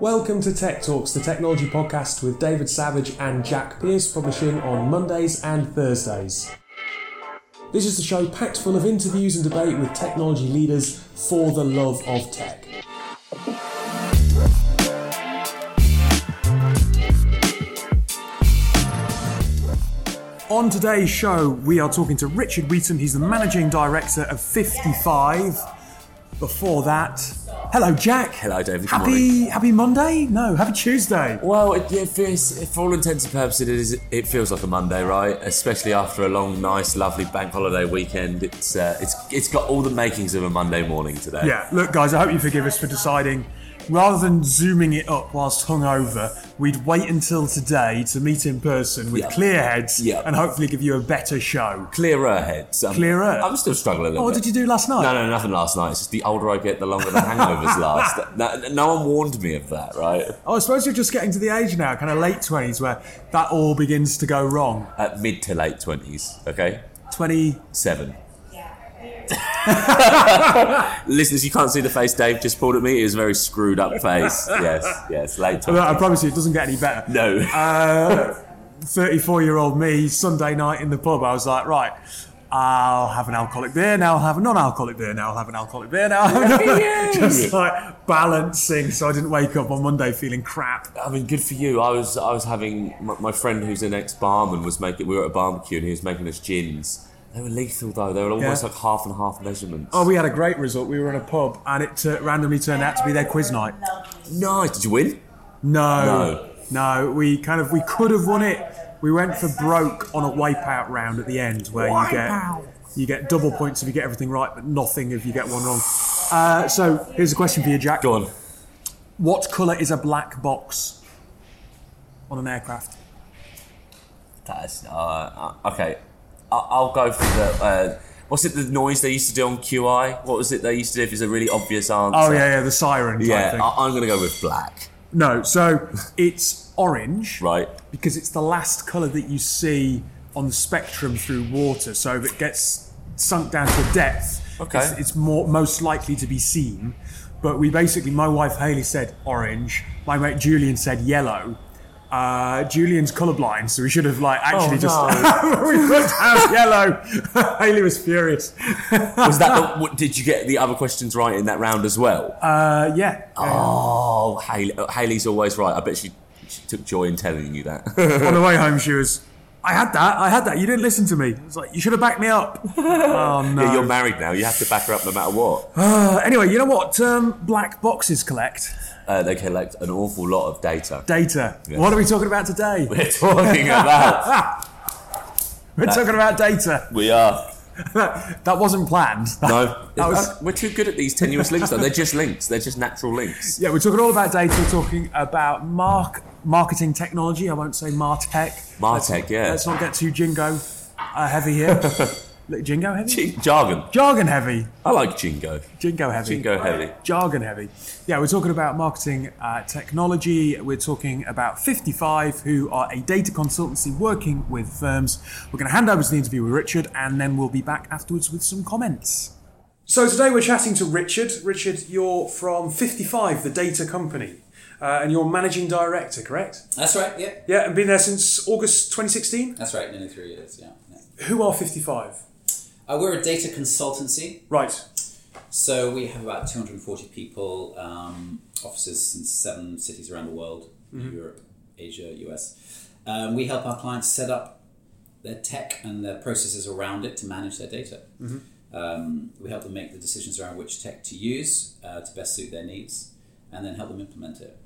Welcome to Tech Talks, the technology podcast with David Savage and Jack Pierce, publishing on Mondays and Thursdays. This is a show packed full of interviews and debate with technology leaders for the love of tech. On today's show, we are talking to Richard Wheaton. He's the managing director of 55. Before that, hello, Jack. Hello, David. Good Happy morning. Happy Monday? No, Happy Tuesday. Well, it, it feels, for all intents and purposes, it, is, it feels like a Monday, right? Especially after a long, nice, lovely bank holiday weekend. It's uh, it's it's got all the makings of a Monday morning today. Yeah, look, guys, I hope you forgive us for deciding rather than zooming it up whilst hungover, we'd wait until today to meet in person with Yeah. clear heads Yeah. and hopefully give you a better show. Clearer heads. Um, Clearer? I'm still struggling a little Oh, what bit. did you do last night? No, no, nothing last night. It's just the older I get, the longer the hangovers last. No, no one warned me of that, right? Oh, I suppose you're just getting to the age now, kind of late 20s, where that all begins to go wrong. At mid to late 20s, okay? 20. Listeners, you can't see the face Dave just pulled at me. It was a very screwed up face. Yes, yes, late 20s. I promise you, it doesn't get any better. No. Uh, 34 year old me, Sunday night in the pub, I was like, right, I'll have an alcoholic beer, now I'll have a non alcoholic beer, now I'll have an alcoholic beer, now I'll have a Just like balancing so I didn't wake up on Monday feeling crap. I mean, good for you. I was I was having my, my friend who's an ex barman was making. We were at a barbecue and he was making us gins. They were lethal though. They were almost Yeah. like half and half measurements. Oh, we had a great result. We were in a pub and it uh, randomly turned out to be their quiz night. nice. Did you win? No, no, we kind of we could have won it. We went for broke on a wipeout round at the end, where you get you get double points if you get everything right, but nothing if you get one wrong. Uh, so here's a question for you, Jack. Go on. What colour is a black box on an aircraft? That's uh, uh, okay. I'll go for the. Uh, what's it? The noise they used to do on QI. What was it they used to do? If it's a really obvious answer. Oh yeah, yeah, the siren. Yeah. I, I'm gonna go with black. no, so it's orange Right. because it's the last colour that you see on the spectrum through water. So if it gets sunk down to a depth, Okay. it's, it's more most likely to be seen. But we basically, my wife Haley said orange. My mate Julian said yellow. Uh, Julian's colourblind, so we should have like actually Oh, just we put down yellow. Haley was furious. Was that? the, what, did you get the other questions right in that round as well? Uh, yeah. oh, Haley, Haley's always right. I bet she, she took joy in telling you that. On the way home, she was. I had that. I had that. You didn't listen to me. It's like you should have backed me up. oh no. Yeah, you're married now. You have to back her up no matter what. Uh, anyway, you know what um, black boxes collect? Uh, they collect an awful lot of data. Data. What are we talking about today? We're talking about. We're talking about data. We are. That wasn't planned. No, That was- we're too good at these tenuous links. Though they're just links. They're just natural links. Yeah, we're talking all about data. We're talking about mark marketing technology. I won't say Martech. Martech, Let's- yeah. Let's not get too jingo uh, heavy here. Look, jingo heavy? Jing- jargon. Jargon heavy. I like jingo. Jingo heavy. Jingo heavy. jargon heavy. Yeah, we're talking about marketing uh, technology. We're talking about 55, who are a data consultancy working with firms. We're going to hand over to the interview with Richard, and then we'll be back afterwards with some comments. So today we're chatting to Richard. Richard, you're from 55, the data company, uh, and you're managing director, correct? That's right. Yeah, Yeah, and been there since August 2016. that's right. Nearly three years. Yeah. yeah. Who are 55? Uh, we're a data consultancy, Right. so we have about 240 people, um, offices in seven cities around the world: Europe, Asia, US. Um, we help our clients set up their tech and their processes around it to manage their data. Um, we help them make the decisions around which tech to use uh, to best suit their needs, and then help them implement it.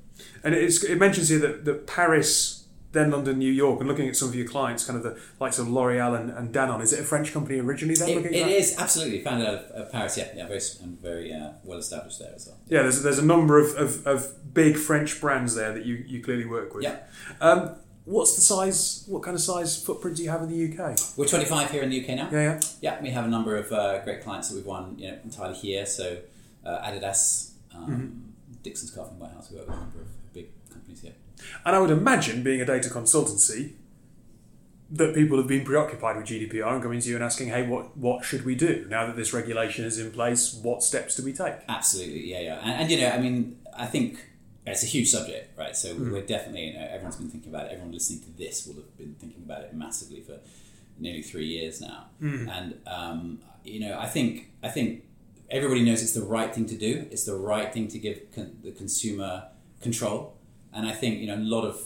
And it's, it mentions here that, that Paris, then London, New York, and looking at some of your clients, kind of the likes of L'Oreal and, and Danone. Is it a French company originally? Then It, looking it is absolutely founded out of, of Paris. Yeah, yeah, very very uh, well established there as well. Yeah, there's, there's a number of, of, of big French brands there that you, you clearly work with. Yeah. Um, what's the size? What kind of size footprint do you have in the UK? We're 25 here in the UK now. Yeah, yeah. Yeah, we have a number of uh, great clients that we've won, you know, entirely here. So uh, Adidas, um, Dixon's Carphone Warehouse. We work with a number of big companies here. And I would imagine, being a data consultancy, that people have been preoccupied with GDPR and coming to you and asking, "Hey, what what should we do now that this regulation is in place? What steps do we take?" Absolutely, yeah, yeah. And, and you know, I mean, I think it's a huge subject, right? So we're definitely, you know, everyone's been thinking about it. Everyone listening to this will have been thinking about it massively for nearly three years now. And um, you know, I think I think everybody knows it's the right thing to do. It's the right thing to give con- the consumer control. And I think you know a lot of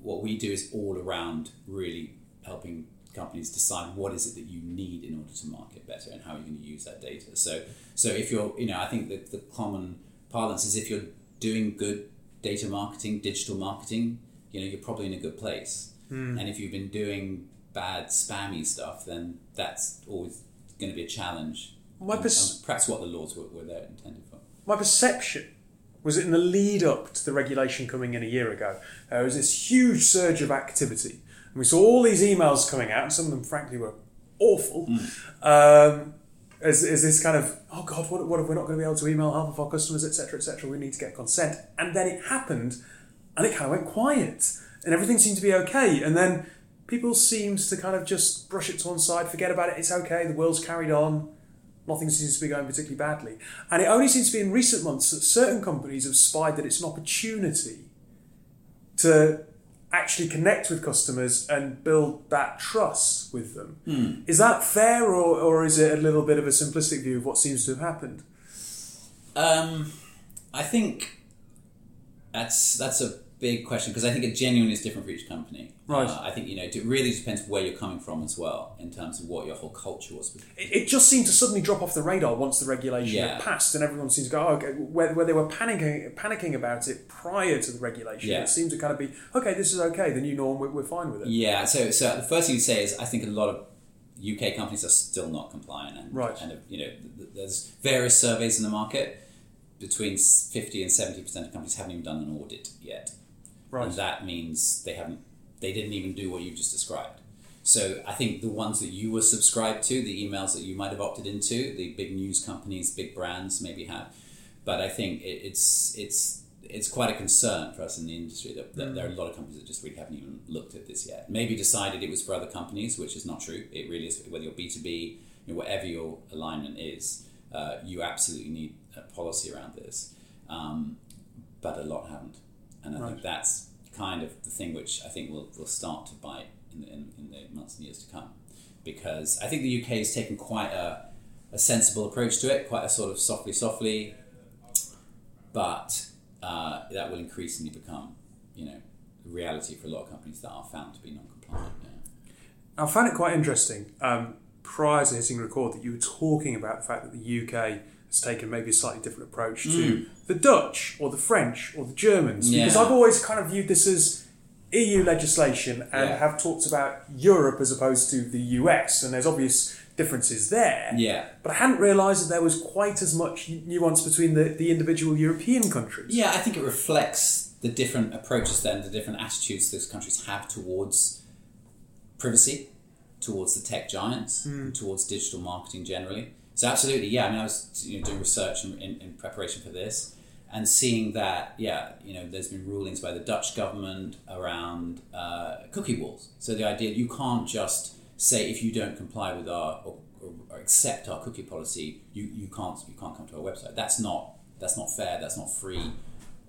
what we do is all around really helping companies decide what is it that you need in order to market better and how you're going to use that data. So, so if you're, you know, I think that the common parlance is if you're doing good data marketing, digital marketing, you know, you're probably in a good place. Hmm. And if you've been doing bad spammy stuff, then that's always going to be a challenge. My And- pers- and perhaps what the laws were, were there intended for. my perception was it in the lead up to the regulation coming in a year ago, there was this huge surge of activity. And we saw all these emails coming out, and some of them, frankly, were awful. Um, as, as this kind of, oh God, what, what if we're not going to be able to email half of our customers, etc., etc.? We need to get consent. And then it happened, and it kind of went quiet, and everything seemed to be okay. And then people seemed to kind of just brush it to one side, forget about it, it's okay, the world's carried on nothing seems to be going particularly badly. And it only seems to be in recent months that certain companies have spied that it's an opportunity to actually connect with customers and build that trust with them. Is that fair, or, or is it a little bit of a simplistic view of what seems to have happened? Um, I think that's that's a big question because I think it genuinely is different for each company. Right. Uh, I think you know it really depends where you're coming from as well in terms of what your whole culture was. It, it just seemed to suddenly drop off the radar once the regulation Yeah. had passed, and everyone seems to go, oh, okay, where, where they were panicking, panicking about it prior to the regulation. Yeah. It seemed to kind of be, okay, this is okay, the new norm, we're, we're fine with it. Yeah. So so the first thing you say is I think a lot of UK companies are still not compliant, and Right. and you know th- th- there's various surveys in the market. Between fifty and seventy percent of companies haven't even done an audit yet. Right. and that means they haven't they didn't even do what you just described. So i think the ones that you were subscribed to the emails that you might have opted into the big news companies big brands maybe have but i think it, it's it's it's quite a concern for us in the industry that, that there are a lot of companies that just really haven't even looked at this yet. Maybe decided it was for other companies which is not true. It really is whether you're b2b whatever your alignment is uh, you absolutely need a policy around this. Um, but a lot haven't and I Right. think that's kind of the thing which I think will, will start to bite in the, in, in the months and years to come. Because I think the UK has taken quite a, a sensible approach to it, quite a sort of softly, softly, but uh, that will increasingly become, you know, a reality for a lot of companies that are found to be non-compliant. Yeah. I found it quite interesting um, prior to hitting record that you were talking about the fact that the UK has taken maybe a slightly different approach to hmm. the Dutch or the French or the Germans. Because I've always kind of viewed this as EU legislation and Yeah. have talked about Europe as opposed to the US, and there's obvious differences there. Yeah. But I hadn't realised that there was quite as much nuance between the, the individual European countries. Yeah, I think it reflects the different approaches then, the different attitudes those countries have towards privacy, towards the tech giants, and towards digital marketing generally. So absolutely, yeah. I mean, I was you know, doing research in, in, in preparation for this, and seeing that, yeah, you know, there's been rulings by the Dutch government around uh, cookie walls. So the idea you can't just say if you don't comply with our or, or, accept our cookie policy, you, you can't you can't come to our website. That's not that's not fair. That's not free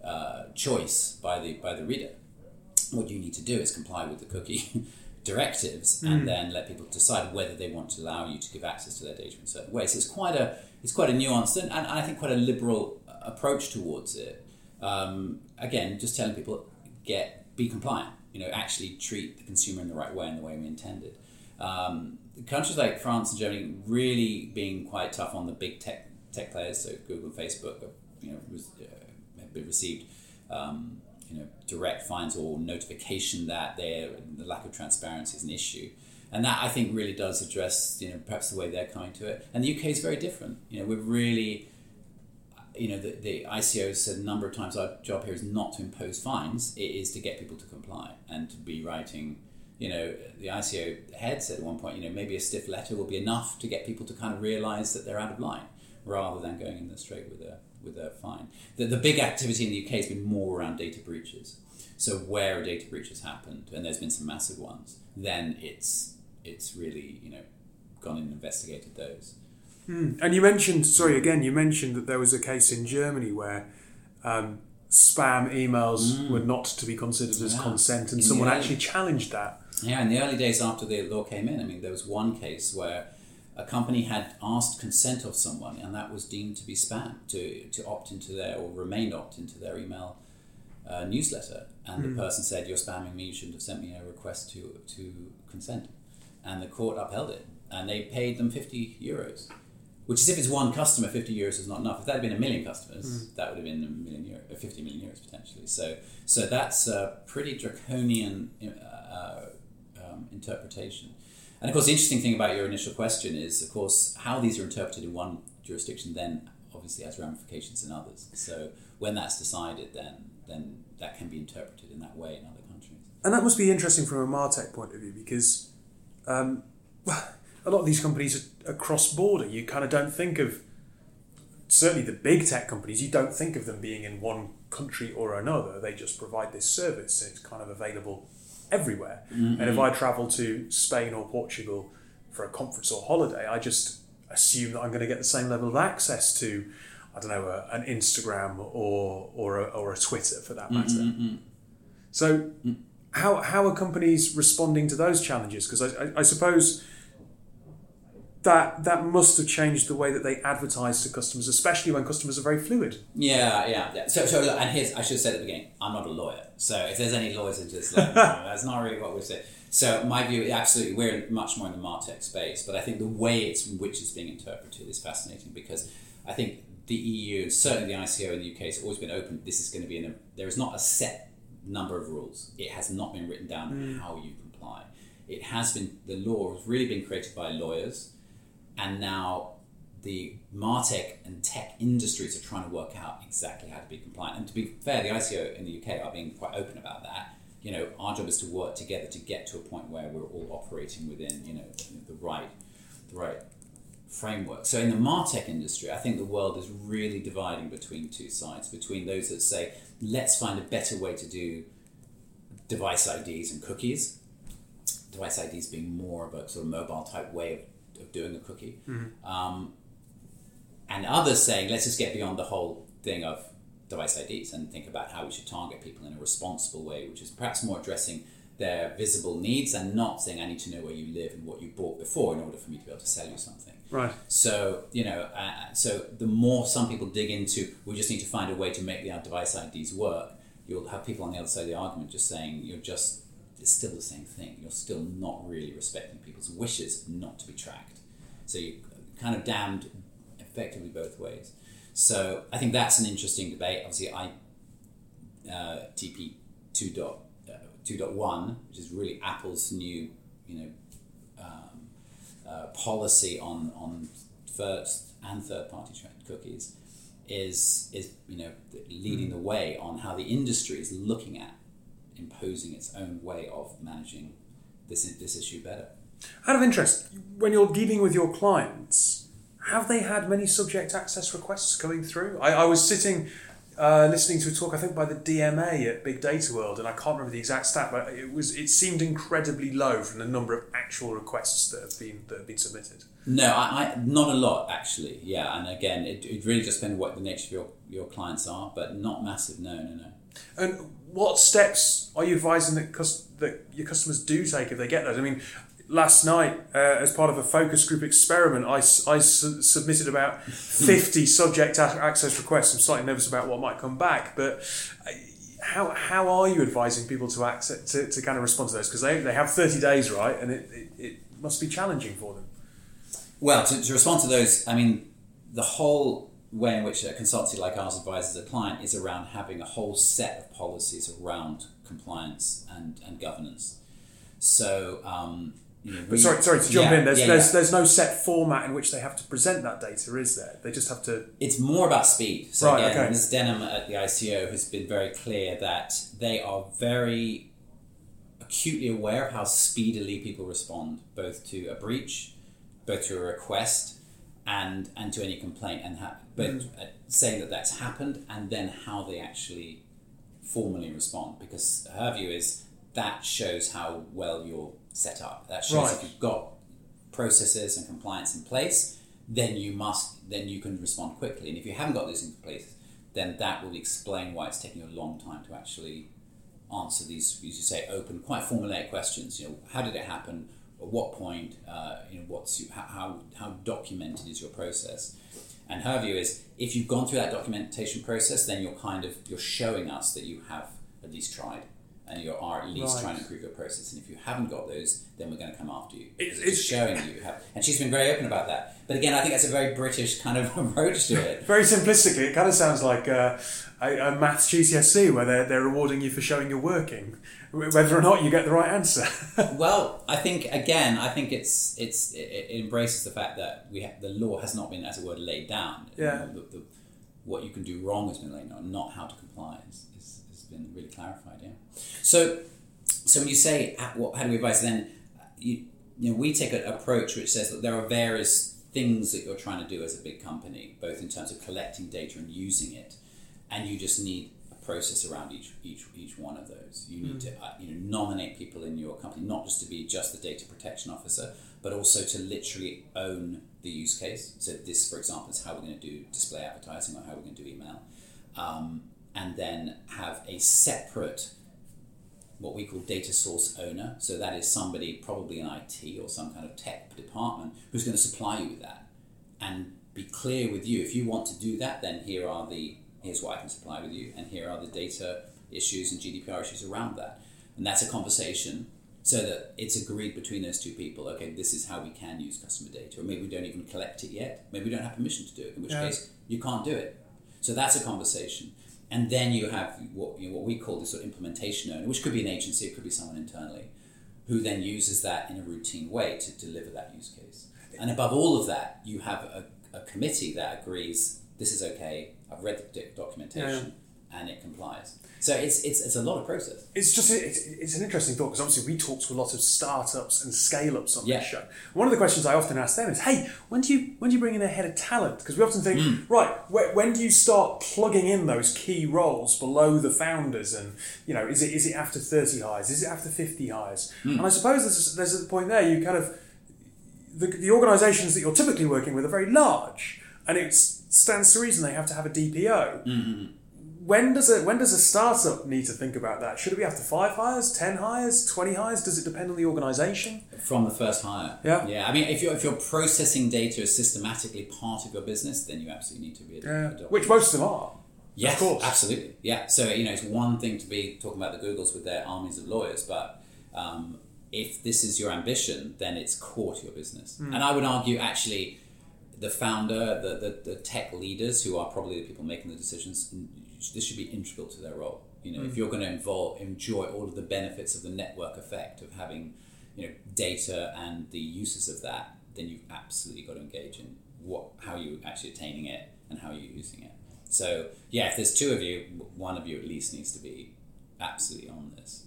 uh, choice by the by the reader. What you need to do is comply with the cookie directives and then let people decide whether they want to allow you to give access to their data in certain ways. So it's quite a it's quite a nuanced and, and I think quite a liberal approach towards it. Um, again, just telling people get be compliant. You know, actually treat the consumer in the right way in the way we intended. Um, countries like France and Germany really being quite tough on the big tech tech players, so Google, and Facebook, you know, was, uh, have been received um, you know direct fines or notification that their the lack of transparency is an issue. And that I think really does address, you know, perhaps the way they're coming to it. And the UK is very different. You know, we're really, you know, the, the ICO has said a number of times our job here is not to impose fines, it is to get people to comply and to be writing, you know, the ICO head said at one point, you know, maybe a stiff letter will be enough to get people to kind of realise that they're out of line rather than going in there straight with a, with a fine. The, the big activity in the UK has been more around data breaches. So where a data breach has happened, and there's been some massive ones, then it's it's really, you know, gone and investigated those. And you mentioned, sorry, again, you mentioned that there was a case in Germany where um, spam emails were not to be considered as Yeah. consent, and In someone early- actually challenged that. Yeah, in the early days after the law came in, I mean, there was one case where a company had asked consent of someone, and that was deemed to be spam to to opt into their or remain opt into their email uh, newsletter, and the person said, "You're spamming me. You shouldn't have sent me a request to to consent," and the court upheld it, and they paid them fifty euros. Which is if it's one customer, fifty euros is not enough. If that had been a million customers, that would have been a million euro, uh, fifty million euros potentially. So, so that's a pretty draconian uh, um, interpretation. And of course, the interesting thing about your initial question is, of course, how these are interpreted in one jurisdiction then obviously has ramifications in others. So when that's decided, then then that can be interpreted in that way in other countries. And that must be interesting from a Martech point of view because um, a lot of these companies are, are cross border. You kind of don't think of, certainly the big tech companies, you don't think of them being in one country or another. They just provide this service and it's kind of available everywhere. And if mm-hmm. I travel to Spain or Portugal for a conference or holiday, I just assume that I'm going to get the same level of access to, I don't know, a, an Instagram or, or, a, or a Twitter for that matter. Mm-hmm, mm-hmm. So, mm. how how are companies responding to those challenges? Because I, I, I suppose that that must have changed the way that they advertise to customers, especially when customers are very fluid. Yeah, yeah. yeah. So, so look, and here's I should have said at the beginning, I'm not a lawyer. So if there's any lawyers in this, me that's not really what we're saying. So my view, absolutely, we're much more in the Martech space, but I think the way it's which it's being interpreted is fascinating because I think the EU and certainly the ICO in the UK has always been open. This is going to be in a there is not a set number of rules. It has not been written down mm. how you comply. It has been the law has really been created by lawyers, and now the Martech and tech industries are trying to work out exactly how to be compliant. And to be fair, the ICO in the UK are being quite open about that. You know, our job is to work together to get to a point where we're all operating within, you know, the right, the right framework. So in the Martech industry, I think the world is really dividing between two sides, between those that say, let's find a better way to do device IDs and cookies. Device IDs being more of a sort of mobile type way of, of doing a cookie. Um, and others saying, let's just get beyond the whole thing of device IDs and think about how we should target people in a responsible way, which is perhaps more addressing their visible needs and not saying, I need to know where you live and what you bought before in order for me to be able to sell you something. Right. So you know, uh, so the more some people dig into, we just need to find a way to make the device IDs work. You'll have people on the other side of the argument just saying you're just it's still the same thing. You're still not really respecting people's wishes not to be tracked. So you're kind of damned effectively both ways. So I think that's an interesting debate. Obviously, I uh, TP two dot uh, two dot one, which is really Apple's new you know um, uh, policy on on first and third party cookies is is you know leading the way on how the industry is looking at imposing its own way of managing this this issue better. Out of interest, when you're dealing with your clients, have they had many subject access requests coming through? I, I was sitting uh, listening to a talk, I think by the DMA at Big Data World, and I can't remember the exact stat, but it was it seemed incredibly low from the number of actual requests that have been that have been submitted. No, I, I not a lot actually. Yeah, and again, it, it really just depends what the nature of your, your clients are, but not massive. No, no, no. And what steps are you advising that cus- that your customers do take if they get those? I mean, last night, uh, as part of a focus group experiment, I su- submitted about 50 subject a- access requests. I'm slightly nervous about what might come back, but uh, how, how are you advising people to, access, to, to kind of respond to those? Because they, they have 30 days, right? And it, it, it must be challenging for them. Well, to, to respond to those, I mean, the whole way in which a consultancy like ours advises a client is around having a whole set of policies around compliance and, and governance. So, um, you know, we- sorry, sorry to jump Yeah, in. There's, yeah, there's, yeah. there's no set format in which they have to present that data, is there? They just have to. It's more about speed. So Right, again, okay. Ms. Denham at the ICO has been very clear that they are very acutely aware of how speedily people respond, both to a breach, both to a request, and and to any complaint, and ha- but Mm-hmm. uh, saying that that's happened, and then how they actually formally respond, because her view is that shows how well you're set up. That shows Right. if you've got processes and compliance in place, then you must then you can respond quickly. And if you haven't got those in place, then that will explain why it's taking a long time to actually answer these, as you say, open, quite formulaic questions. You know, how did it happen? At what point? Uh, you know, what's how how documented is your process? And her view is, if you've gone through that documentation process, then you're kind of you're showing us that you have at least tried and you are at least Right. trying to improve your process. And if you haven't got those, then we're going to come after you. It's- It's, showing you have. And she's been very open about that. But again, I think that's a very British kind of approach to it. Very simplistically, it kind of sounds like uh, a, a maths GCSE where they're, they're rewarding you for showing you're working, whether or not you get the right answer. Well, I think again, I think it's it's it, it embraces the fact that we have, the law has not been, as it were, laid down. You Yeah. know, the, the, what you can do wrong has been laid down, not how to comply been really clarified. Yeah. So, so when you say what, how do we advise, then you you know we take an approach which says that there are various things that you're trying to do as a big company, both in terms of collecting data and using it, and you just need a process around each each each one of those. You need to uh, you know nominate people in your company not just to be just the data protection officer, but also to literally own the use case. So this, for example, is how we're going to do display advertising or how we're going to do email, um, and then have a separate what we call data source owner. So that is somebody probably in IT or some kind of tech department who's going to supply you with that and be clear with you. If you want to do that, then here are the here's what I can supply with you, and here are the data issues and GDPR issues around that. And that's a conversation so that it's agreed between those two people. Okay, this is how we can use customer data, or maybe we don't even collect it yet. Maybe we don't have permission to do it. In which Yeah. case, you can't do it. So that's a conversation. And then you have what, you know, what we call the sort of implementation owner, which could be an agency, it could be someone internally, who then uses that in a routine way to deliver that use case. And above all of that, you have a, a committee that agrees this is okay, I've read the doc- documentation, and it complies. So it's, it's, it's a lot of process. It's just it's, it's an interesting thought because obviously we talk to a lot of startups and scale ups on Yeah. this show. One of the questions I often ask them is, "Hey, when do you when do you bring in a head of talent?" Because we often think, Hmm. right, wh- when do you start plugging in those key roles below the founders? And you know, is it is it after thirty hires? Is it after fifty hires? Hmm. And I suppose there's there's a point there. You kind of the, the organisations that you're typically working with are very large, and it stands to reason they have to have a DPO. When does a when does a startup need to think about that? Should it be after five hires, ten hires, twenty hires? Does it depend on the organisation? From the first hire. Yeah. Yeah. I mean, if you're, if you're processing data as systematically part of your business, then you absolutely need to be a, Yeah, which most of them are. Yes, Of course. absolutely. Yeah. So you know, it's one thing to be talking about the Googles with their armies of lawyers, but um, if this is your ambition, then it's core to your business. Hmm. And I would argue, actually, the founder, the, the the tech leaders, who are probably the people making the decisions, this should be integral to their role. You know, Hmm. if you're going to involve enjoy all of the benefits of the network effect of having you know data and the uses of that, then you've absolutely got to engage in what how you're actually attaining it and how you're using it. So yeah, if there's two of you, one of you at least needs to be absolutely on this.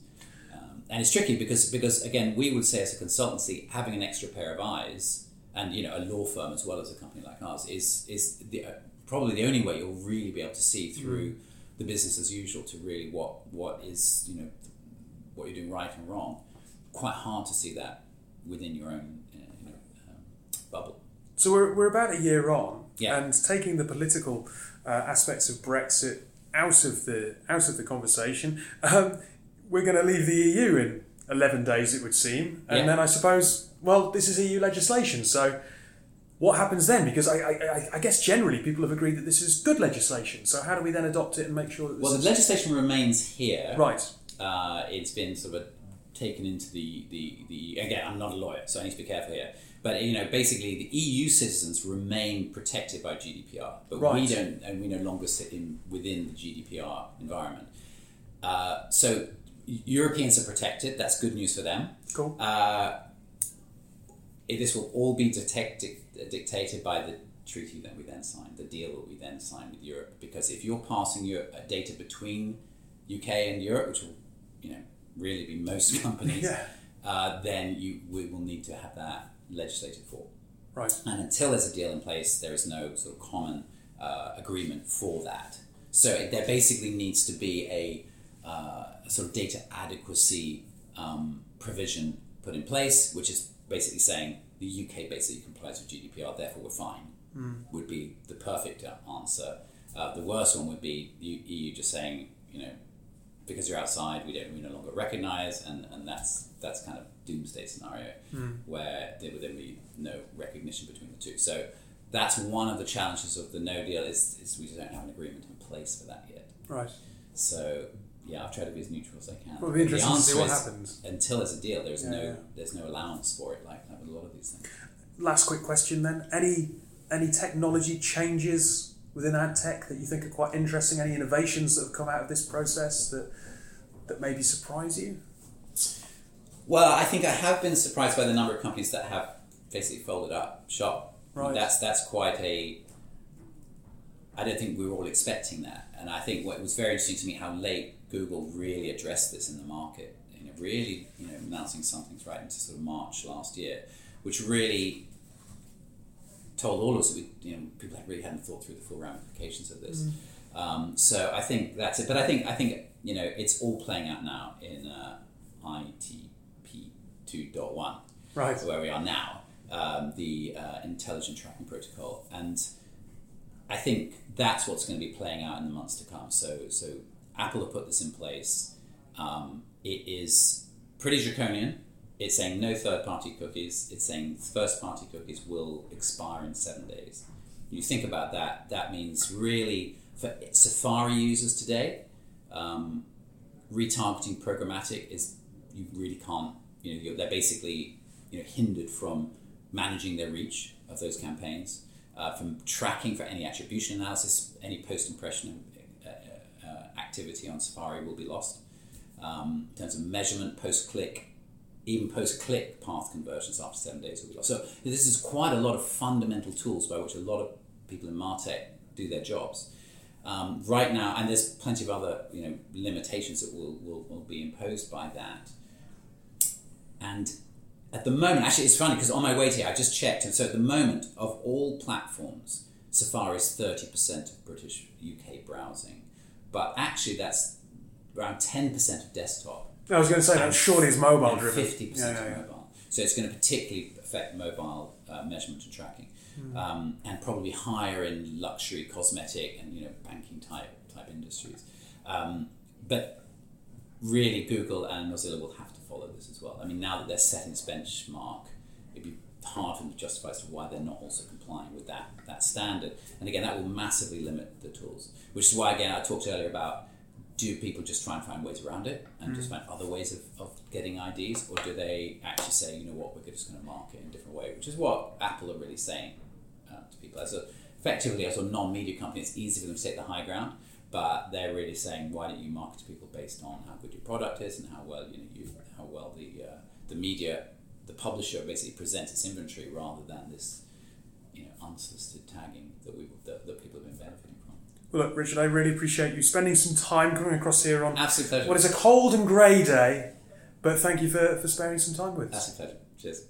Um, and it's tricky because because again, we would say as a consultancy, having an extra pair of eyes, and you know, a law firm as well as a company like ours is is the, uh, probably the only way you'll really be able to see through the business as usual to really what what is you know what you're doing right and wrong. Quite hard to see that within your own uh, you know um, bubble. So we're, we're about a year on, Yeah. and taking the political uh, aspects of Brexit out of the out of the conversation, um, we're going to leave the EU in eleven days, it would seem, and Yeah. then I suppose, well, this is EU legislation, so. What happens then? Because I, I, I- guess generally people have agreed that this is good legislation. So how do we then adopt it and make sure that this Well, the is legislation remains here. right? uh, it's been sort of taken into the, the, the again I'm not a lawyer so I need to be careful here but you know basically the EU citizens remain protected by GDPR but we don't and we no longer sit in within the GDPR environment uh, so Europeans are protected that's good news for them Cool. uh, this will all be detected, dictated by the treaty that we then sign, the deal that we then sign with Europe. Because if you're passing your uh, data between UK and Europe, which will, you know, really be most companies, Yeah. uh, then you we will need to have that legislated for. Right. And until there's a deal in place, there is no sort of common uh, agreement for that. So it, there basically needs to be a, uh, a sort of data adequacy um, provision put in place, which is basically saying the UK basically complies with GDPR, therefore we're fine. Would be the perfect uh, answer. Uh, the worst one would be the EU just saying, you know, because you're outside, we don't we no longer recognise, and, and that's that's kind of doomsday scenario where there would then be no recognition between the two. So that's one of the challenges of the no deal is, is we just don't have an agreement in place for that yet. Right. So yeah, I've tried to be as neutral as I can. Well, The interesting to see what happens. Until there's a deal, there's Yeah, no yeah. there's no allowance for it like that with a lot of these things. Last quick question then. Any any technology changes within ad tech that you think are quite interesting? Any innovations that have come out of this process that that maybe surprise you? Well, I think I have been surprised by the number of companies that have basically folded up shop. Right. That's that's quite a. I don't think we were all expecting that, and I think what was very interesting to me how late Google really addressed this in the market. You know, really, you know, announcing something right into sort of March last year, which really told all of us that we, you know, people really hadn't thought through the full ramifications of this. Um, so I think that's it. But I think I think you know it's all playing out now in uh, ITP two point one, Right. where we are now, um, the uh, intelligent tracking protocol, and I think that's what's going to be playing out in the months to come. So so Apple have put this in place. Um, it is pretty draconian. It's saying no third party cookies. It's saying first party cookies will expire in seven days. You think about that, that means really for Safari users today, um, retargeting programmatic is you really can't, you know, they're basically you know, hindered from managing their reach of those campaigns, uh, from tracking for any attribution analysis, any post impression activity on Safari will be lost. Um, in terms of measurement, post click, even post click path conversions after seven days will be lost. So this is quite a lot of fundamental tools by which a lot of people in Martech do their jobs. Um, right now, and there's plenty of other you know limitations that will, will, will be imposed by that. And at the moment, actually, it's funny because on my way here, I just checked, and so at the moment, of all platforms, Safari is thirty percent of British UK browsing, but actually that's around ten percent of desktop I was going to say that surely is mobile driven. Fifty percent Yeah, yeah, yeah. mobile. So it's going to particularly affect mobile uh, measurement and tracking, Hmm. um, and probably higher in luxury, cosmetic, and you know banking type type industries. Um, but really, Google and Mozilla will have to follow this as well. I mean, now that they're setting this benchmark, it'd be hard for them to justify as to why they're not also complying with that that standard. And again, that will massively limit the tools. Which is why, again, I talked earlier about do people just try and find ways around it and just find other ways of, of getting IDs, or do they actually say, you know what, we're just going to market in a different way, which is what Apple are really saying uh, to people. As a, effectively, as a non-media company, it's easy for them to take the high ground, but they're really saying, why don't you market to people based on how good your product is and how well you know you how well the uh, the media, the publisher basically presents its inventory rather than this you know unsolicited tagging that we that, that people have been benefiting from. Well, look, Richard, I really appreciate you spending some time coming across here on Absolute pleasure. what is a cold and grey day, but thank you for, for sparing some time with us. Absolute pleasure. Cheers.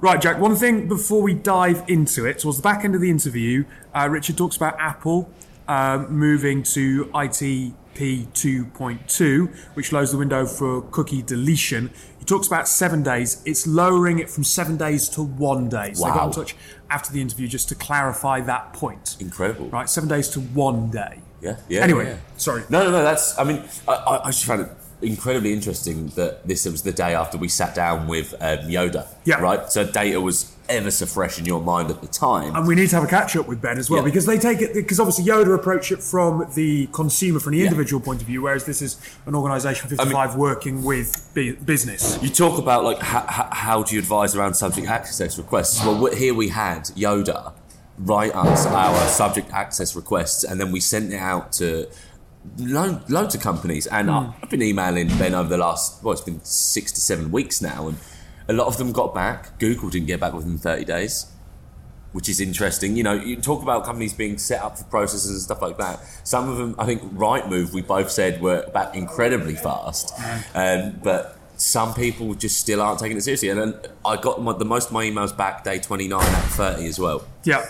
Right, Jack, one thing before we dive into it, towards the back end of the interview, uh, Richard talks about Apple um, moving to ITP 2.2, which lowers the window for cookie deletion. Talks about seven days. It's lowering it from seven days to one day. So I got Wow. in touch after the interview just to clarify that point. Incredible. Right, seven days to one day. Yeah. Yeah. Anyway, yeah. sorry. No, no, no. That's. I mean, I, I, I just found it incredibly interesting that this was the day after we sat down with um, Yoda. Yeah. Right. So data was ever so fresh in your mind at the time. And we need to have a catch up with Ben as well Yeah. because they take it because obviously Yoda approach it from the consumer, from the Yeah. individual point of view, whereas this is an organisation 55 working with business. You talk about like how, how do you advise around subject access requests? Well, here we had Yoda write us our subject access requests, and then we sent it out to lo- loads of companies. And hmm. I- I've been emailing Ben over the last well, it's been six to seven weeks now, and a lot of them got back. Google didn't get back within thirty days. Which is interesting, you know. You talk about companies being set up for processes and stuff like that. Some of them, I think, Rightmove, we both said were back incredibly fast, um, but some people just still aren't taking it seriously. And then I got my, the most of my emails back day 29 at 30 as well, Yeah.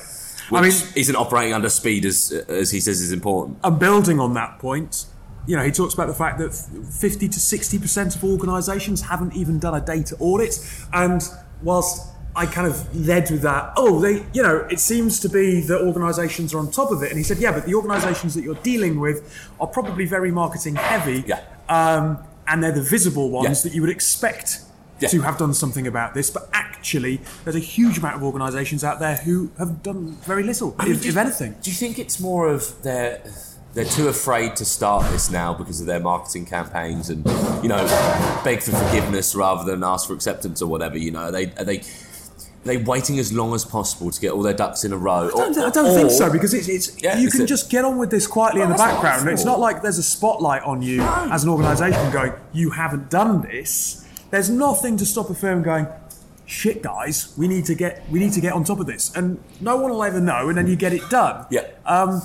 which I mean, isn't operating under speed as as he says is important. and building on that point, you know, he talks about the fact that 50 to 60% of organisations haven't even done a data audit. And whilst I kind of led with that. Oh, they, you know, it seems to be that organisations are on top of it. And he said, yeah, but the organisations that you're dealing with are probably very marketing heavy. Yeah. Um, and they're the visible ones Yeah. that you would expect Yeah. to have done something about this. But actually, there's a huge amount of organisations out there who have done very little, I mean, if, do if anything. Do you think it's more of they're they're too afraid to start this now because of their marketing campaigns and you know beg for forgiveness rather than ask for acceptance or whatever? You know, are they are they are they waiting as long as possible to get all their ducks in a row? I don't, I don't think so because it's, it's Yeah, you it's can a- just get on with this quietly in the Well, that's what background. It's not like there's a spotlight on you as an organisation going, you haven't done this. There's nothing to stop a firm going, shit, guys, we need to get we need to get on top of this, and no one will ever know, and then you get it done. Yeah. Um,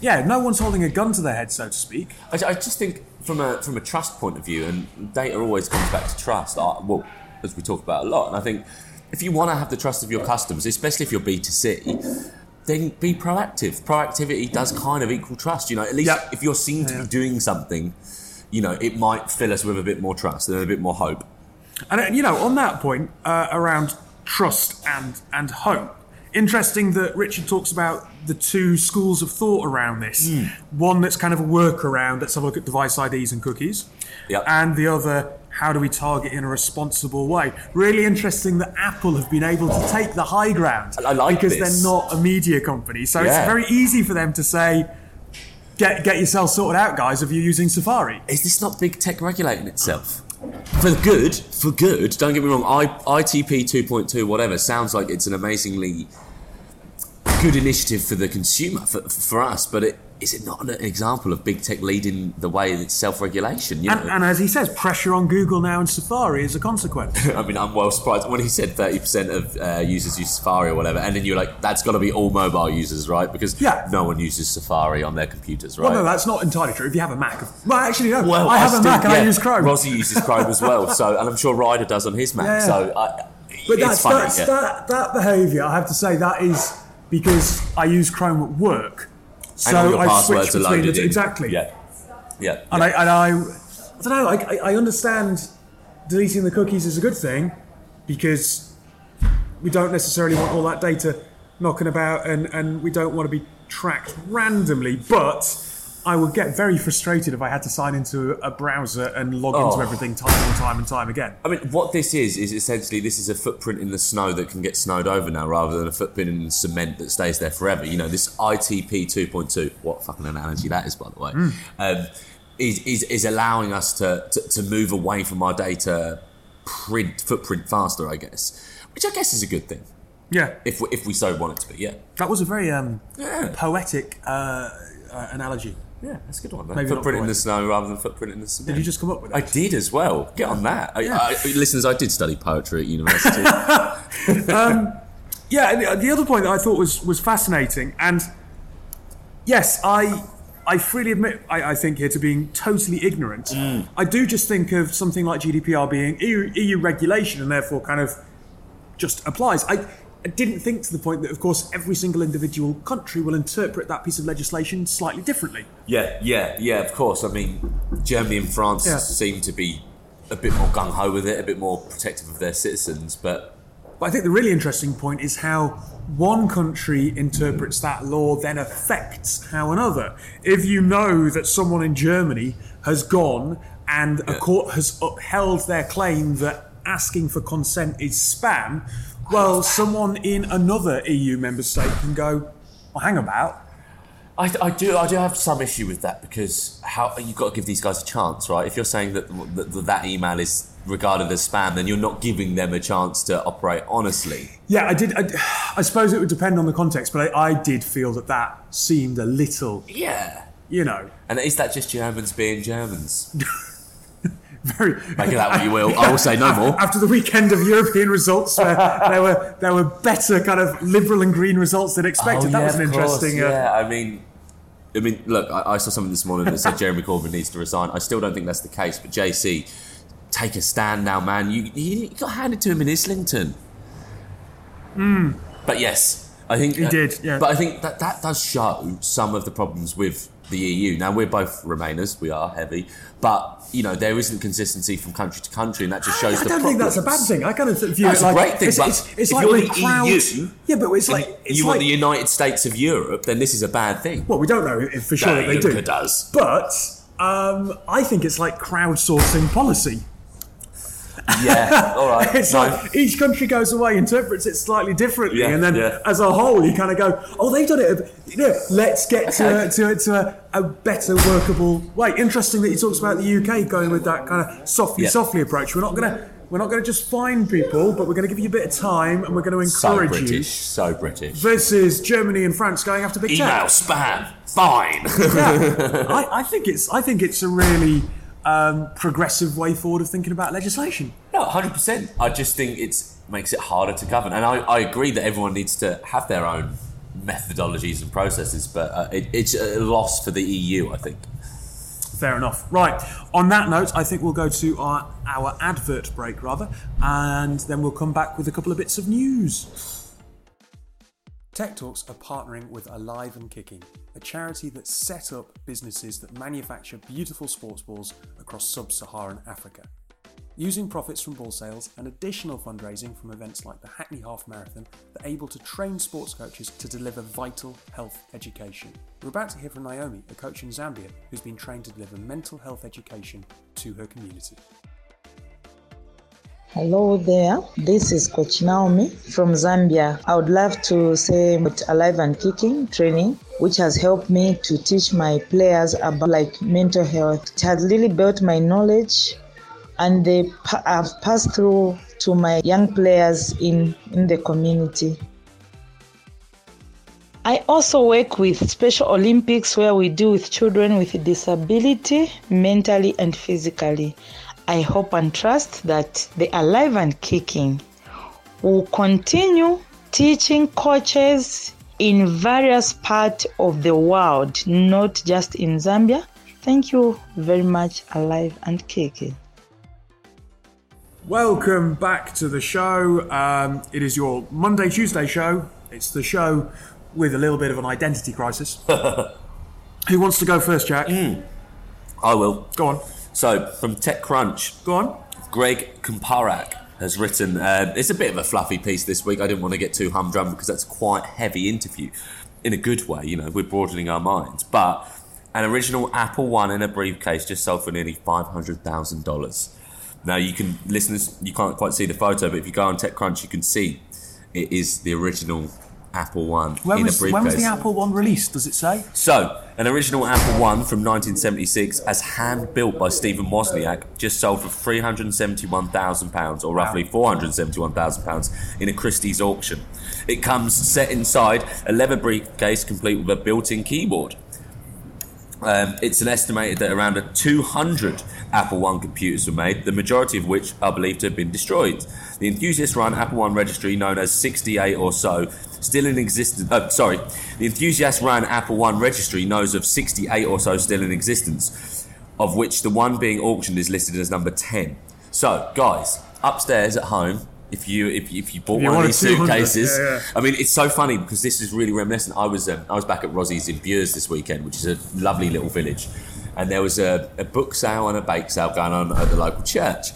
yeah, no one's holding a gun to their head, so to speak. I, I just think from a from a trust point of view, and data always comes back to trust. I, well, as we talk about a lot, and I think if you want to have the trust of your customers, especially if you're B two C, then be proactive. Proactivity does kind of equal trust. You know, at least Yeah. if you're seen to Yeah. be doing something, you know, it might fill us with a bit more trust and a bit more hope. And uh, you know, on that point uh, around trust and and hope, interesting that Richard talks about the two schools of thought around this. Hmm. One that's kind of a workaround. Let's have a look at device IDs and cookies. Yep. And the other, how do we target in a responsible way? Really interesting that Apple have been able to take the high ground I like because this. they're not a media company. So Yeah. it's very easy for them to say. Get, get yourself sorted out, guys, if you're using Safari. Is this not big tech regulating itself? For good, for good. Don't get me wrong. I, ITP 2.2, whatever, sounds like it's an amazingly good initiative for the consumer, for, for us. But it, is it not an example of big tech leading the way in self-regulation? You know, And, and as he says, pressure on Google now and Safari is a consequence. I mean, I'm well surprised when he said 30% of uh, users use Safari or whatever, and then you're like, that's got to be all mobile users, right? Because Yeah. no one uses Safari on their computers, right? Well, no, that's not entirely true. If you have a Mac, well, actually, no. Well, I have a still- Mac and I use Chrome. Rossi uses Chrome as well, so and I'm sure Ryder does on his Mac. Yeah, yeah. So I, but that's, funny. that's yeah. that that behaviour. I have to say that is because I use Chrome at work, so and all your I switch between in. exactly. Yeah, yeah. And yeah. I and I, I don't know. I, I- I understand deleting the cookies is a good thing because we don't necessarily want all that data knocking about, and and we don't want to be tracked randomly, but. I would get very frustrated if I had to sign into a browser and log into Oh. everything time and time and time again. I mean, what this is is essentially this is a footprint in the snow that can get snowed over now, rather than a footprint in cement that stays there forever. You know, this ITP 2.2. What fucking analogy that is, by the way. Hmm. Um, is, is, is allowing us to, to, to move away from our data print footprint faster, I guess, which I guess is a good thing Yeah, if we, if we so want it to be. Yeah, that was a very um, Yeah. poetic uh, uh, analogy. Yeah, that's a good one. Maybe footprint in the snow rather than footprint in the cement. Did you just come up with that? I did as well. Get on that. I, Yeah. I, listeners, I did study poetry at university. Yeah, and the- the other point that I thought was was fascinating, and yes, I I freely admit I, I think here to being totally ignorant. Mm. I do just think of something like GDPR being EU, EU regulation and therefore kind of just applies. I, I didn't think to the point that, of course, every single individual country will interpret that piece of legislation slightly differently. Yeah, yeah, yeah. Of course. I mean, Germany and France Yeah. seem to be a bit more gung ho with it, a bit more protective of their citizens. But But I think the really interesting point is how one country interprets that law then affects how another. If you know that someone in Germany has gone and a court has upheld their claim that asking for consent is spam, well, someone in another EU member state can go, well, hang about. I, I do, I do have some issue with that because how you've got to give these guys a chance, right? If you're saying that that, that email is regarded as spam, then you're not giving them a chance to operate honestly. Yeah, I did. I, I suppose it would depend on the context, but I, I did feel that that seemed a little, Yeah. you know, And is that just Germans being Germans? very. Make of that what you will. I will say no more. after the weekend of European results, where there were there were better kind of liberal and green results than expected. that was an Oh, interesting. Uh, yeah, I mean, I mean, look, I, I saw something this morning that said Jeremy Corbyn needs to resign. I still don't think that's the case, but JC, take a stand now, man. You you got handed to him in Islington. But yes, I think. He did, yeah. But I think that that does show some of the problems with the EU. Now we're both Remainers, we are heavy, but you know there isn't consistency from country to country, and that just shows I the don't think that's a bad thing. I kind of view That's it a like great thing, It's, but it's, it's if like you're the crowds. EU, yeah, but it's like it's you like want the United States of Europe, then this is a bad thing. well, we don't know if for sure that they do. Does. But um, I think it's like crowdsourcing policy. Yeah, all right. It's No. like each country goes away, interprets it slightly differently, Yeah, and then yeah. as a whole, you kind of go, "Oh, they've done it. You know, let's get to Okay. a, to, to a, a better workable way." Interesting that he talks about the UK going with that kind of softly, Yeah. softly approach. We're not gonna we're not gonna just find people, but we're gonna give you a bit of time, and we're going to so encourage British, you. so British. Versus Germany and France going after big Email tech. spam, fine. Yeah. I, I think it's I think it's a really um, progressive way forward of thinking about legislation. No, hundred percent. I just think it makes it harder to govern, and I, I agree that everyone needs to have their own methodologies and processes, but uh, it, it's a loss for the EU. I think. Fair enough. Right. On that note, I think we'll go to our our advert break rather, and then we'll come back with a couple of bits of news. Tech Talks are partnering with Alive and Kicking, a charity that set up businesses that manufacture beautiful sports balls across sub-Saharan Africa. Using profits from ball sales and additional fundraising from events like the Hackney Half Marathon, they're able to train sports coaches to deliver vital health education. We're about to hear from Naomi, a coach in Zambia who's been trained to deliver mental health education to her community. Hello there, this is Coach Naomi from Zambia. I would love to say about Alive and Kicking training, which has helped me to teach my players about like mental health. It has really built my knowledge, and they have passed through to my young players in in the community. I also work with Special Olympics where we deal with children with disability, mentally and physically. I hope and trust that the Alive and Kicking will continue teaching coaches in various parts of the world, not just in Zambia. Thank you very much, Alive and Kicking. Welcome back to the show. Um, it is your Monday Tuesday show. It's the show with a little bit of an identity crisis. Who wants to go first, Jack? I will. Go on. So from TechCrunch, Go on. Greg Kumparak has written. Uh, it's a bit of a fluffy piece this week. I didn't want to get too humdrum because that's quite heavy interview, in a good way. You know, we're broadening our minds. But an original Apple One in a briefcase just sold for nearly five hundred thousand dollars. Now you can listeners, you can't quite see the photo, but if you go on TechCrunch, you can see it is the original Apple One When in was, a briefcase. when was the Apple one released? Does it say? So, an original Apple One from 1976, as hand built by Stephen Wozniak, just sold for £371,000, or roughly £471,000, in a Christie's auction. It comes set inside a leather briefcase complete with a built in keyboard. Um, it's an estimated that around a 200 Apple One computers were made, the majority of which are believed to have been destroyed. The enthusiast-run Apple One registry, known as 68 or so, still in existence. Uh, sorry, the enthusiast-run Apple One registry knows of 68 or so still in existence, of which the one being auctioned is listed as number 10. So, guys, upstairs at home. If you if you, if you bought you one of these suitcases, yeah, yeah. I mean, it's so funny because this is really reminiscent. I was um, I was back at Rosie's in Bures this weekend, which is a lovely little village, and there was a, a book sale and a bake sale going on at the local church.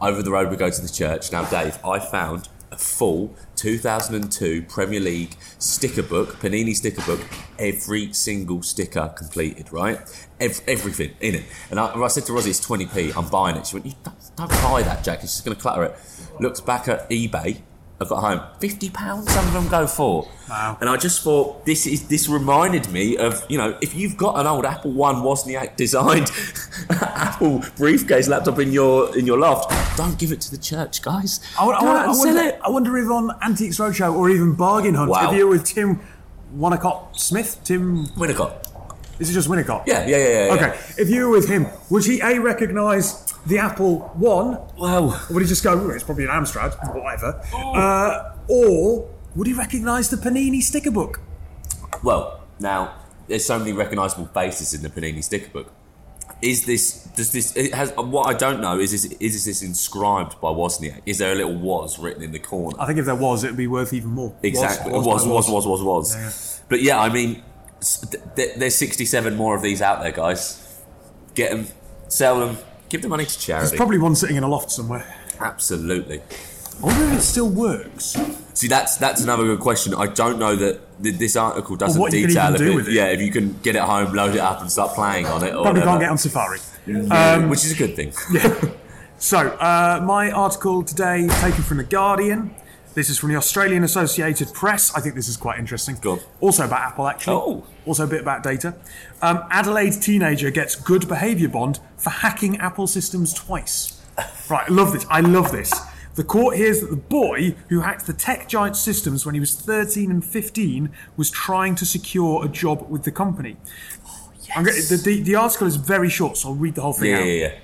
Over the road, we go to the church. Now, Dave, I found a full 2002 Premier League sticker book, Panini sticker book, every single sticker completed, right? Ev- everything in it. And I, I said to Rosie, it's 20p, I'm buying it. She went, you don't, don't buy that, Jack, it's just going to clutter it. Looks back at eBay, I got home, fifty pounds. Some of them go for. Wow. And I just thought this is this reminded me of you know if you've got an old Apple One Wozniak designed Apple briefcase laptop in your in your loft, don't give it to the church, guys. I, I, wonder, I, sell wonder, it. I wonder if on Antiques Roadshow or even Bargain Hunt, Wow. if you're with Tim Wonnacott Smith, Tim, Winnicott. is it just Winnicott? Yeah, yeah, yeah, yeah. yeah. Okay, if you were with him, would he A, recognise the Apple One, Well, or would he just go, "Oh, it's probably an Amstrad, whatever, uh, or would he recognise the Panini sticker book? well. Now there's so many recognisable faces in the Panini sticker book. Is this does this it has what I don't know is this is this inscribed by Wozniak? Is there a little was written in the corner? I think if there was, it would be worth even more. Exactly. Was, Was, was, was, was, was, was. Yeah, But yeah, I mean, S- th- th- There's 67 more of these out there, guys. Get them, sell them, give the money to charity. There's probably one sitting in a loft somewhere. Absolutely. I wonder if it still works. See, that's that's another good question. I don't know that th- this article doesn't what you can detail even if do it- with it. Yeah, if you can get it home, load it up, and start playing on it. Or Probably can't get on Safari. Um, which is a good thing. So, uh, my article today taken from The Guardian. This is from the Australian Associated Press. I think this is quite interesting. Go on. Also about Apple, actually. Oh. Also a bit about data. Um, Adelaide teenager gets good behaviour bond for hacking Apple systems twice. right, I love this. I love this. The court hears that the boy who hacked the tech giant systems when he was 13 and 15 was trying to secure a job with the company. I'm gonna- the, the, the article is very short, so I'll read the whole thing Yeah, out. yeah, yeah.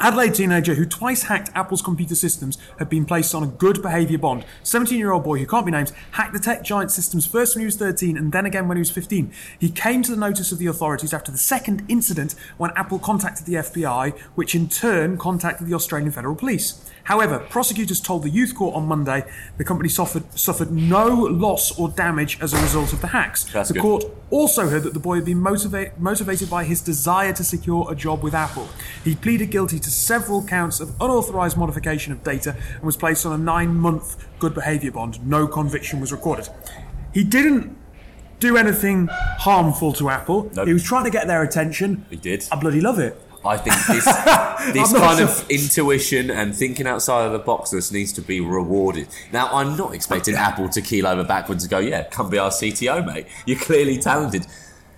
Adelaide teenager who twice hacked Apple's computer systems had been placed on a good behaviour bond. 17 year old boy who can't be named hacked the tech giant systems first when he was 13 and then again when he was 15. He came to the notice of the authorities after the second incident when Apple contacted the FBI, which in turn contacted the Australian Federal Police. However, prosecutors told the youth court on Monday the company suffered, suffered no loss or damage as a result of the hacks. That's the good. court also heard that the boy had been motivate, motivated by his desire to secure a job with Apple. He pleaded guilty to several counts of unauthorized modification of data and was placed on a nine month good behavior bond. No conviction was recorded. He didn't do anything harmful to Apple. Nope. He was trying to get their attention. He did. I bloody love it. I think this this kind sure. of intuition and thinking outside of the boxes needs to be rewarded. Now, I'm not expecting Apple to keel over backwards and go, "Yeah, come be our CTO, mate. You're clearly talented."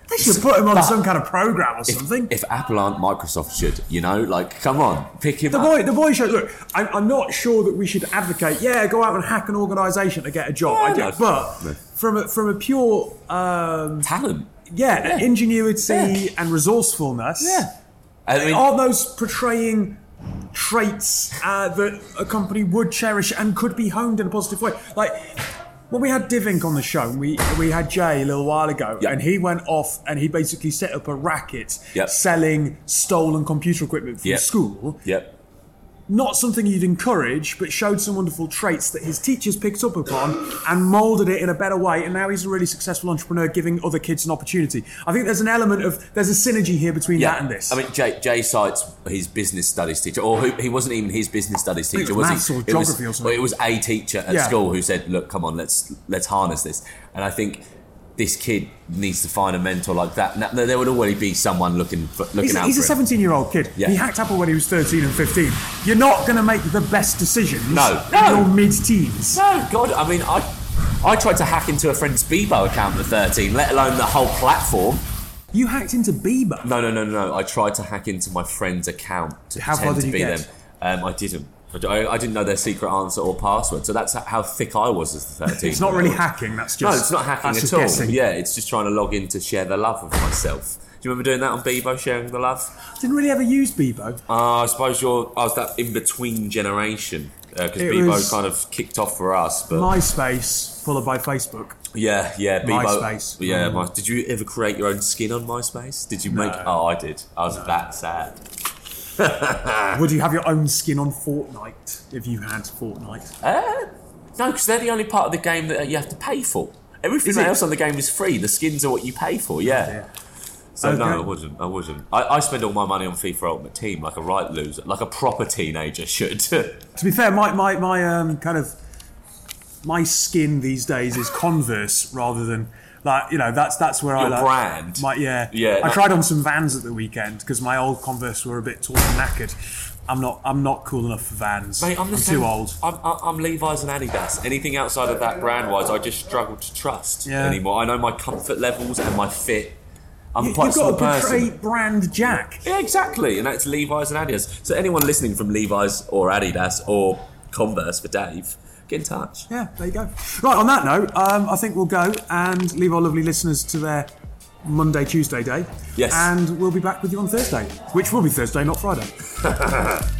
They should put him on some kind of program or something. If Apple aren't, Microsoft should. You know, like, come on, pick him The up. boy, the boy should look. I'm, I'm not sure that we should advocate. Yeah, go out and hack an organisation to get a job. I Yeah, no. but No. from a, from a pure um, Talent. yeah, ingenuity Yeah. and resourcefulness. I mean, Aren't those portraying traits uh, that a company would cherish and could be honed in a positive way? Like when we had Divink on the show, we we had Jay a little while ago, Yep. and he went off and he basically set up a racket Yep. selling stolen computer equipment from Yep. school. yep. Not something you'd encourage, but showed some wonderful traits that his teachers picked up upon and moulded it in a better way. And now he's a really successful entrepreneur, giving other kids an opportunity. I think there's an element of there's a synergy here between Yeah, that and this. I mean, Jay, Jay cites his business studies teacher, or who, he wasn't even his business studies think it teacher, was was he? or It was- or something. well, it was a teacher at Yeah. school who said, "Look, come on, let's let's harness this." And I think this kid needs to find a mentor like that. Now, there would already be someone looking for, looking He's, out he's a for him. 17 year old kid. Yeah. He hacked Apple when he was 13 and 15. You're not going to make the best decisions No. in No. your mid teens. No, God, I mean, I I tried to hack into a friend's Bebo account at 13, let alone the whole platform. You hacked into Bieber. No, no, no, no. I tried to hack into my friend's account to How pretend to be get? them. Um, I didn't. I, I didn't know their secret answer or password, so that's how thick I was as the 13. It's not really hacking, that's just. No, it's not hacking at all. guessing. Yeah, it's just trying to log in to share the love of myself. Do you remember doing that on Bebo, sharing the love? I didn't really ever use Bebo. Uh, I suppose you're. I was that in between generation because It Bebo kind of kicked off for us. But MySpace, followed by Facebook. yeah, yeah, Bebo. MySpace. Yeah, Mm. my, did you ever create your own skin on MySpace? Did you make? Oh, I did. I was that sad. Would you have your own skin on Fortnite if you had Fortnite? Uh, no, because they're the only part of the game that you have to pay for. Everything Is it? else on the game is free. The skins are what you pay for. Yeah. Yeah. So no, I wouldn't. I wouldn't. I, I spend all my money on FIFA Ultimate Team like a right loser, like a proper teenager should. To be fair, my, my, my um, kind of my skin these days is Converse rather than like you know that's that's where I Your like brand? My yeah Yeah, I tried on some Vans at the weekend because my old Converse were a bit torn and knackered. I'm not I'm not cool enough for Vans. Mate, I'm, I'm too old. I'm, I'm Levi's and Adidas. Anything outside of that brand wise, I just struggle to trust Yeah. anymore. I know my comfort levels and my fit. I'm You, quite a have got to portray person. brand Jack. Yeah, exactly, and that's Levi's and Adidas. So anyone listening from Levi's or Adidas or Converse for Dave, get in touch. Yeah, there you go. Right, on that note, um, I think we'll go and leave our lovely listeners to their Monday, Tuesday day. Yes. And we'll be back with you on Thursday, which will be Thursday, not Friday.